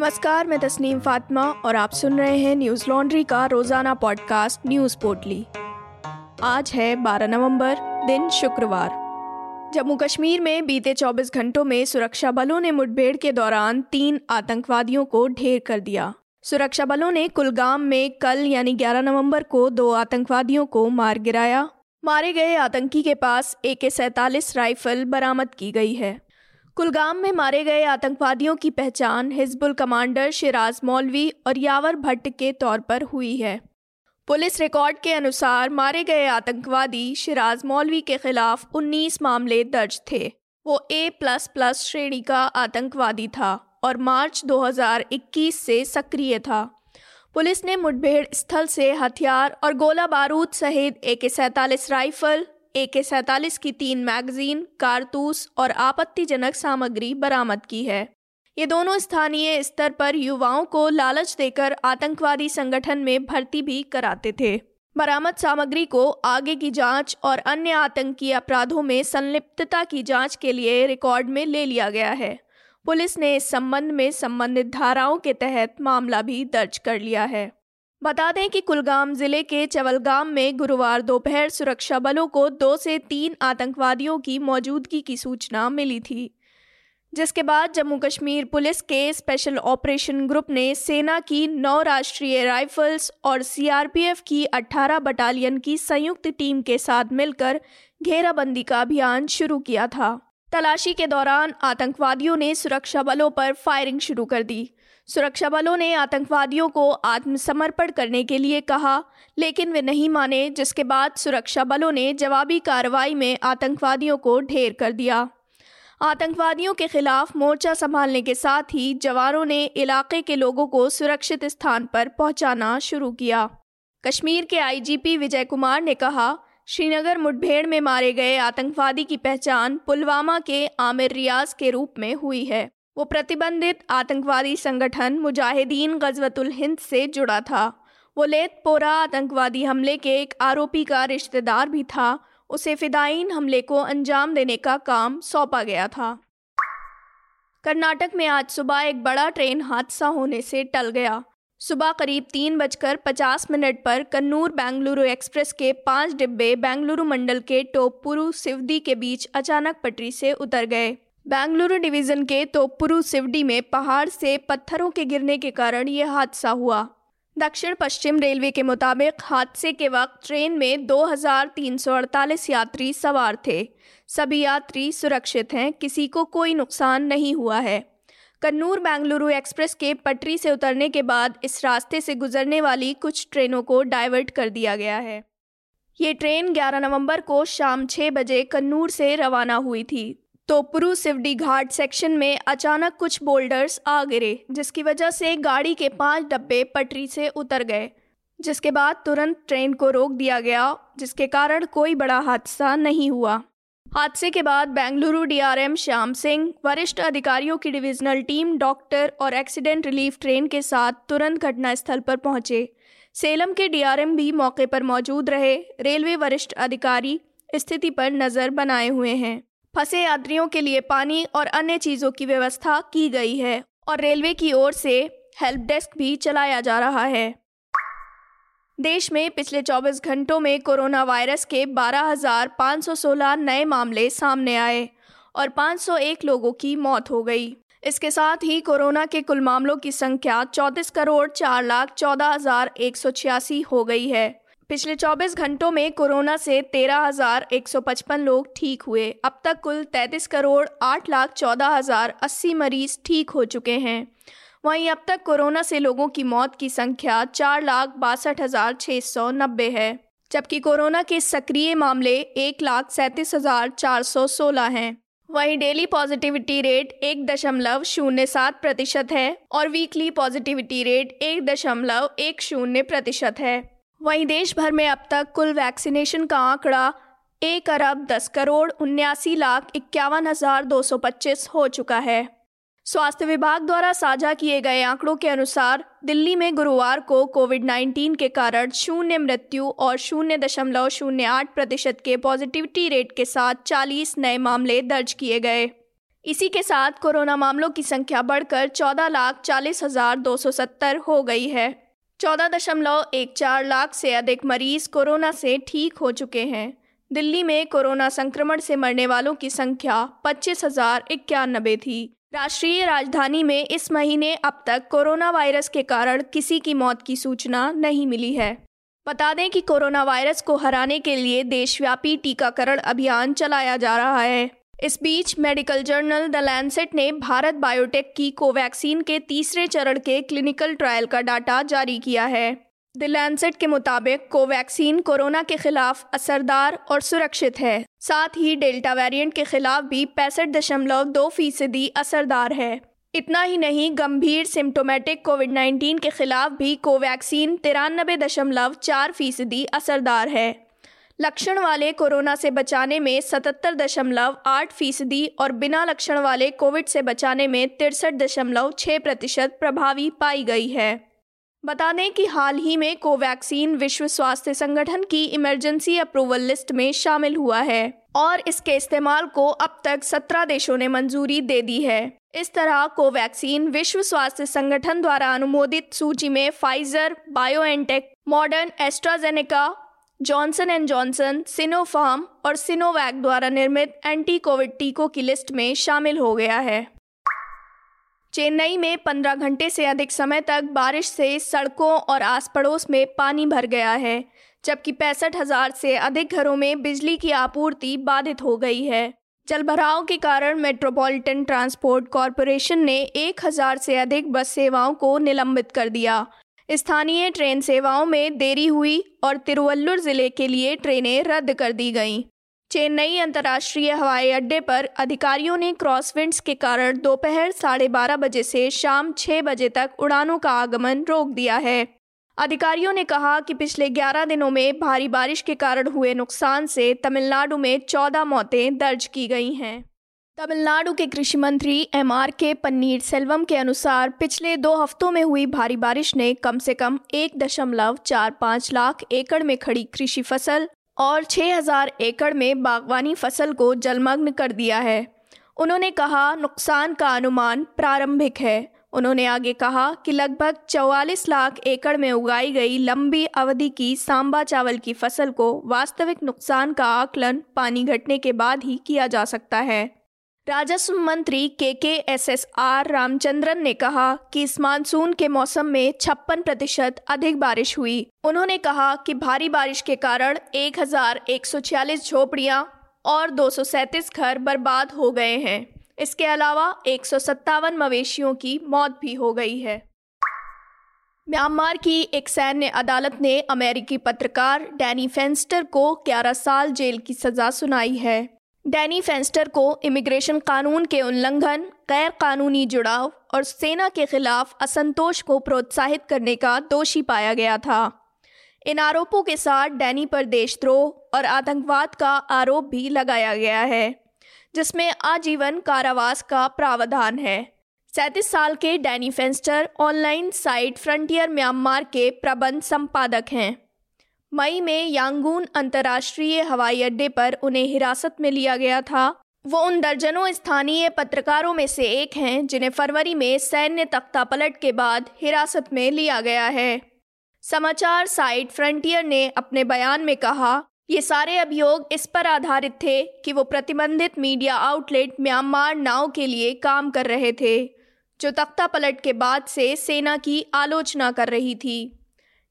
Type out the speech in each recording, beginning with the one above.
नमस्कार, मैं तस्नीम फातिमा और आप सुन रहे हैं न्यूज़ लॉन्ड्री का रोज़ाना पॉडकास्ट न्यूज़ पोर्टली। आज है 12 नवंबर, दिन शुक्रवार। जम्मू कश्मीर में बीते 24 घंटों में सुरक्षा बलों ने मुठभेड़ के दौरान तीन आतंकवादियों को ढेर कर दिया। सुरक्षा बलों ने कुलगाम में कल, यानी 11 नवंबर को, दो आतंकवादियों को मार गिराया। मारे गए आतंकी के पास ए के सैतालीस राइफल बरामद की गई है। कुलगाम में मारे गए आतंकवादियों की पहचान हिजबुल कमांडर शिराज मौलवी और यावर भट्ट के तौर पर हुई है। पुलिस रिकॉर्ड के अनुसार मारे गए आतंकवादी शिराज मौलवी के खिलाफ 19 मामले दर्ज थे। वो ए प्लस प्लस श्रेणी का आतंकवादी था और मार्च 2021 से सक्रिय था। पुलिस ने मुठभेड़ स्थल से हथियार और गोला बारूद सहित ए के सैतालीस राइफल ए के सैतालीस की तीन मैगजीन, कारतूस और आपत्तिजनक सामग्री बरामद की है। ये दोनों स्थानीय स्तर पर युवाओं को लालच देकर आतंकवादी संगठन में भर्ती भी कराते थे। बरामद सामग्री को आगे की जाँच और अन्य आतंकी अपराधों में संलिप्तता की जाँच के लिए रिकॉर्ड में ले लिया गया है। पुलिस ने इस संबंध में संबंधित धाराओं के तहत मामला भी दर्ज कर लिया है। बता दें कि कुलगाम ज़िले के चवलगाम में गुरुवार दोपहर सुरक्षा बलों को दो से तीन आतंकवादियों की मौजूदगी की सूचना मिली थी, जिसके बाद जम्मू कश्मीर पुलिस के स्पेशल ऑपरेशन ग्रुप ने सेना की नौ राष्ट्रीय राइफल्स और सीआरपीएफ की 18 बटालियन की संयुक्त टीम के साथ मिलकर घेराबंदी का अभियान शुरू किया था। तलाशी के दौरान आतंकवादियों ने सुरक्षा बलों पर फायरिंग शुरू कर दी। सुरक्षा बलों ने आतंकवादियों को आत्मसमर्पण करने के लिए कहा, लेकिन वे नहीं माने, जिसके बाद सुरक्षा बलों ने जवाबी कार्रवाई में आतंकवादियों को ढेर कर दिया। आतंकवादियों के खिलाफ मोर्चा संभालने के साथ ही जवानों ने इलाके के लोगों को सुरक्षित स्थान पर पहुंचाना शुरू किया। कश्मीर के आईजीपी विजय कुमार ने कहा, श्रीनगर मुठभेड़ में मारे गए आतंकवादी की पहचान पुलवामा के आमिर रियाज के रूप में हुई है। वो प्रतिबंधित आतंकवादी संगठन मुजाहिदीन गजवतुल हिंद से जुड़ा था। वो लेतपोरा आतंकवादी हमले के एक आरोपी का रिश्तेदार भी था। उसे फिदाइन हमले को अंजाम देने का काम सौंपा गया था। कर्नाटक में आज सुबह एक बड़ा ट्रेन हादसा होने से टल गया। सुबह करीब तीन बजकर पचास मिनट पर कन्नूर बेंगलुरु एक्सप्रेस के पाँच डिब्बे बेंगलुरु मंडल के टोपुरु सिवदी के बीच अचानक पटरी से उतर गए। बेंगलुरु डिवीज़न के तोपुरु सिवडी में पहाड़ से पत्थरों के गिरने के कारण यह हादसा हुआ। दक्षिण पश्चिम रेलवे के मुताबिक हादसे के वक्त ट्रेन में 2,348 यात्री सवार थे। सभी यात्री सुरक्षित हैं किसी को कोई नुकसान नहीं हुआ है। कन्नूर बेंगलुरु एक्सप्रेस के पटरी से उतरने के बाद इस रास्ते से गुजरने वाली कुछ ट्रेनों को डाइवर्ट कर दिया गया है। ये ट्रेन 11 नवंबर को शाम छः बजे कन्नूर से रवाना हुई थी। तो पुरु सिवडी घाट सेक्शन में अचानक कुछ बोल्डर्स आ गिरे, जिसकी वजह से गाड़ी के पाँच डब्बे पटरी से उतर गए, जिसके बाद तुरंत ट्रेन को रोक दिया गया, जिसके कारण कोई बड़ा हादसा नहीं हुआ। हादसे के बाद बेंगलुरु डीआरएम श्याम सिंह, वरिष्ठ अधिकारियों की डिविजनल टीम डॉक्टर और एक्सीडेंट रिलीफ ट्रेन के साथ तुरंत घटनास्थल पर पहुँचे। सेलम के डीआरएम भी मौके पर मौजूद रहे। रेलवे वरिष्ठ अधिकारी स्थिति पर नज़र बनाए हुए हैं। फंसे यात्रियों के लिए पानी और अन्य चीज़ों की व्यवस्था की गई है और रेलवे की ओर से हेल्प डेस्क भी चलाया जा रहा है। देश में पिछले 24 घंटों में कोरोना वायरस के 12,516 नए मामले सामने आए और 501 लोगों की मौत हो गई। इसके साथ ही कोरोना के कुल मामलों की संख्या चौंतीस करोड़ चार लाख चौदह हज़ार एक सौ छियासी हो गई है। पिछले 24 घंटों में कोरोना से 13,155 लोग ठीक हुए। अब तक कुल 33 करोड़ आठ लाख चौदह हज़ार अस्सी मरीज़ ठीक हो चुके हैं। वहीं अब तक कोरोना से लोगों की मौत की संख्या चार लाख बासठ हज़ार छः सौ नब्बे है जबकि कोरोना के सक्रिय मामले एक लाख सैंतीस हज़ार चार सौ सोलह हैं। वहीं डेली पॉजिटिविटी रेट एक दशमलव शून्य सात प्रतिशत है और वीकली पॉजिटिविटी रेट एक दशमलव एक शून्य प्रतिशत है। वहीं देश भर में अब तक कुल वैक्सीनेशन का आंकड़ा एक अरब दस करोड़ उन्यासी लाख इक्यावन हज़ार दो सौ पच्चीस हो चुका है। स्वास्थ्य विभाग द्वारा साझा किए गए आंकड़ों के अनुसार दिल्ली में गुरुवार को कोविड 19 के कारण शून्य मृत्यु और शून्य दशमलव शून्य आठ प्रतिशत के पॉजिटिविटी रेट के साथ 40 नए मामले दर्ज किए गए। इसी के साथ कोरोना मामलों की संख्या बढ़कर चौदह लाख चालीस हज़ार दो सौ सत्तर हो गई है। चौदह दशमलव एक चार लाख से अधिक मरीज़ कोरोना से ठीक हो चुके हैं। दिल्ली में कोरोना संक्रमण से मरने वालों की संख्या पच्चीस हज़ार इक्यानबे थी। राष्ट्रीय राजधानी में इस महीने अब तक कोरोना वायरस के कारण किसी की मौत की सूचना नहीं मिली है। बता दें कि कोरोना वायरस को हराने के लिए देशव्यापी टीकाकरण अभियान चलाया जा रहा है। इस बीच मेडिकल जर्नल द लैंसेट ने भारत बायोटेक की कोवैक्सीन के तीसरे चरण के क्लिनिकल ट्रायल का डाटा जारी किया है। द लैंसेट के मुताबिक कोवैक्सीन कोरोना के खिलाफ असरदार और सुरक्षित है। साथ ही डेल्टा वेरिएंट के खिलाफ भी पैंसठ दशमलव दो फ़ीसदी असरदार है। इतना ही नहीं, गंभीर सिम्टोमेटिक कोविड 19 के खिलाफ भी कोवैक्सीन तिरानबे दशमलव चार फ़ीसदी असरदार है। लक्षण वाले कोरोना से बचाने में सतहत्तर दशमलव आठ फ़ीसदी और बिना लक्षण वाले कोविड से बचाने में तिरसठ दशमलव छः प्रतिशत प्रभावी पाई गई है। बता दें कि हाल ही में कोवैक्सीन विश्व स्वास्थ्य संगठन की इमरजेंसी अप्रूवल लिस्ट में शामिल हुआ है और इसके इस्तेमाल को अब तक 17 देशों ने मंजूरी दे दी है। इस तरह कोवैक्सीन विश्व स्वास्थ्य संगठन द्वारा अनुमोदित सूची में Pfizer BioNTech Moderna AstraZeneca Johnson and Johnson Sinopharm और सिनोवैक द्वारा निर्मित एंटी कोविड टीकों की लिस्ट में शामिल हो गया है। चेन्नई में 15 घंटे से अधिक समय तक बारिश से सड़कों और आस पड़ोस में पानी भर गया है, जबकि पैंसठ हज़ार से अधिक घरों में बिजली की आपूर्ति बाधित हो गई है। जलभराव के कारण मेट्रोपॉलिटन ट्रांसपोर्ट कॉरपोरेशन ने 1000 से अधिक बस सेवाओं को निलंबित कर दिया। स्थानीय ट्रेन सेवाओं में देरी हुई और तिरुवल्लुर ज़िले के लिए ट्रेनें रद्द कर दी गईं। चेन्नई अंतर्राष्ट्रीय हवाई अड्डे पर अधिकारियों ने क्रॉसविंड्स के कारण दोपहर साढ़े बारह बजे से शाम छः बजे तक उड़ानों का आगमन रोक दिया है। अधिकारियों ने कहा कि पिछले 11 दिनों में भारी बारिश के कारण हुए नुकसान से तमिलनाडु में 14 मौतें दर्ज की गई हैं। तमिलनाडु के कृषि मंत्री एम आर के पन्नीर सेल्वम के अनुसार पिछले दो हफ्तों में हुई भारी बारिश ने कम से कम एक दशमलव चार पाँच लाख एकड़ में खड़ी कृषि फ़सल और 6000 एकड़ में बागवानी फ़सल को जलमग्न कर दिया है। उन्होंने कहा, नुकसान का अनुमान प्रारंभिक है। उन्होंने आगे कहा कि लगभग 44 लाख एकड़ में उगाई गई लंबी अवधि की सांबा चावल की फ़सल को वास्तविक नुकसान का आकलन पानी घटने के बाद ही किया जा सकता है। राजस्व मंत्री के के एस एस आर रामचंद्रन ने कहा कि इस मानसून के मौसम में छप्पन प्रतिशत अधिक बारिश हुई। उन्होंने कहा कि भारी बारिश के कारण एक हज़ार एक सौ छियालीस झोपड़ियाँ और दो सौ सैंतीस घर बर्बाद हो गए हैं। इसके अलावा एक सौ सत्तावन मवेशियों की मौत भी हो गई है। म्यांमार की एक सैन्य अदालत ने अमेरिकी पत्रकार डैनी फेंस्टर को 11 साल जेल की सजा सुनाई है। डैनी फेंस्टर को इमिग्रेशन कानून के उल्लंघन गैर कानूनी जुड़ाव और सेना के खिलाफ असंतोष को प्रोत्साहित करने का दोषी पाया गया था। इन आरोपों के साथ डैनी पर देशद्रोह और आतंकवाद का आरोप भी लगाया गया है, जिसमें आजीवन कारावास का प्रावधान है। सैंतीस साल के Danny Fenster online site Frontier Myanmar के प्रबंध संपादक हैं। मई में यांगून अंतर्राष्ट्रीय हवाई अड्डे पर उन्हें हिरासत में लिया गया था। वो उन दर्जनों स्थानीय पत्रकारों में से एक हैं, जिन्हें फरवरी में सैन्य तख्ता पलट के बाद हिरासत में लिया गया है। समाचार साइट फ्रंटियर ने अपने बयान में कहा, ये सारे अभियोग इस पर आधारित थे कि वो प्रतिबंधित मीडिया आउटलेट म्यांमार नाव के लिए काम कर रहे थे, जो तख्ता पलट के बाद से सेना की आलोचना कर रही थी।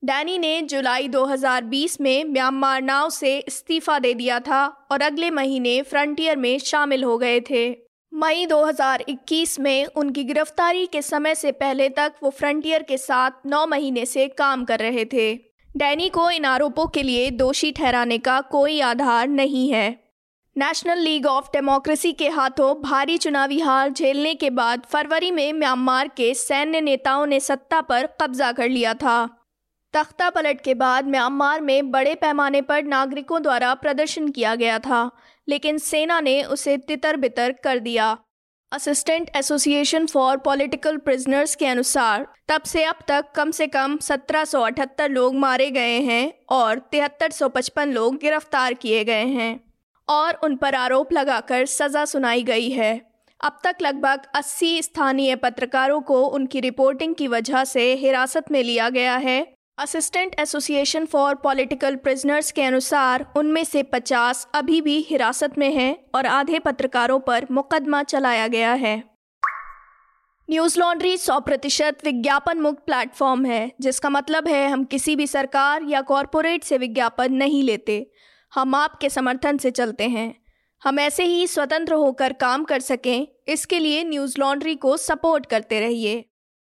डैनी ने जुलाई 2020 में म्यांमार नाव से इस्तीफा दे दिया था और अगले महीने फ्रंटियर में शामिल हो गए थे। मई 2021 में उनकी गिरफ्तारी के समय से पहले तक वो फ्रंटियर के साथ नौ महीने से काम कर रहे थे। डैनी को इन आरोपों के लिए दोषी ठहराने का कोई आधार नहीं है। नेशनल लीग ऑफ़ डेमोक्रेसी के हाथों भारी चुनावी हार झेलने के बाद फरवरी में म्यांमार के सैन्य नेताओं ने सत्ता पर कब्जा कर लिया था। तख्ता पलट के बाद म्यांमार में बड़े पैमाने पर नागरिकों द्वारा प्रदर्शन किया गया था, लेकिन सेना ने उसे तितर बितर कर दिया। Assistant association for political prisoners के अनुसार, तब से अब तक कम से कम 1778 लोग मारे गए हैं और तिहत्तर लोग गिरफ़्तार किए गए हैं, और उन पर आरोप लगाकर सज़ा सुनाई गई है। अब तक लगभग 80 स्थानीय पत्रकारों को उनकी रिपोर्टिंग की वजह से हिरासत में लिया गया है assistant association for political prisoners के अनुसार, उनमें से 50 अभी भी हिरासत में हैं और आधे पत्रकारों पर मुकदमा चलाया गया है। न्यूज़ लॉन्ड्री 100 प्रतिशत विज्ञापन मुक्त प्लेटफॉर्म है, जिसका मतलब है हम किसी भी सरकार या कॉरपोरेट से विज्ञापन नहीं लेते। हम आपके समर्थन से चलते हैं। हम ऐसे ही स्वतंत्र होकर काम कर सकें, इसके लिए न्यूज़ लॉन्ड्री को सपोर्ट करते रहिए।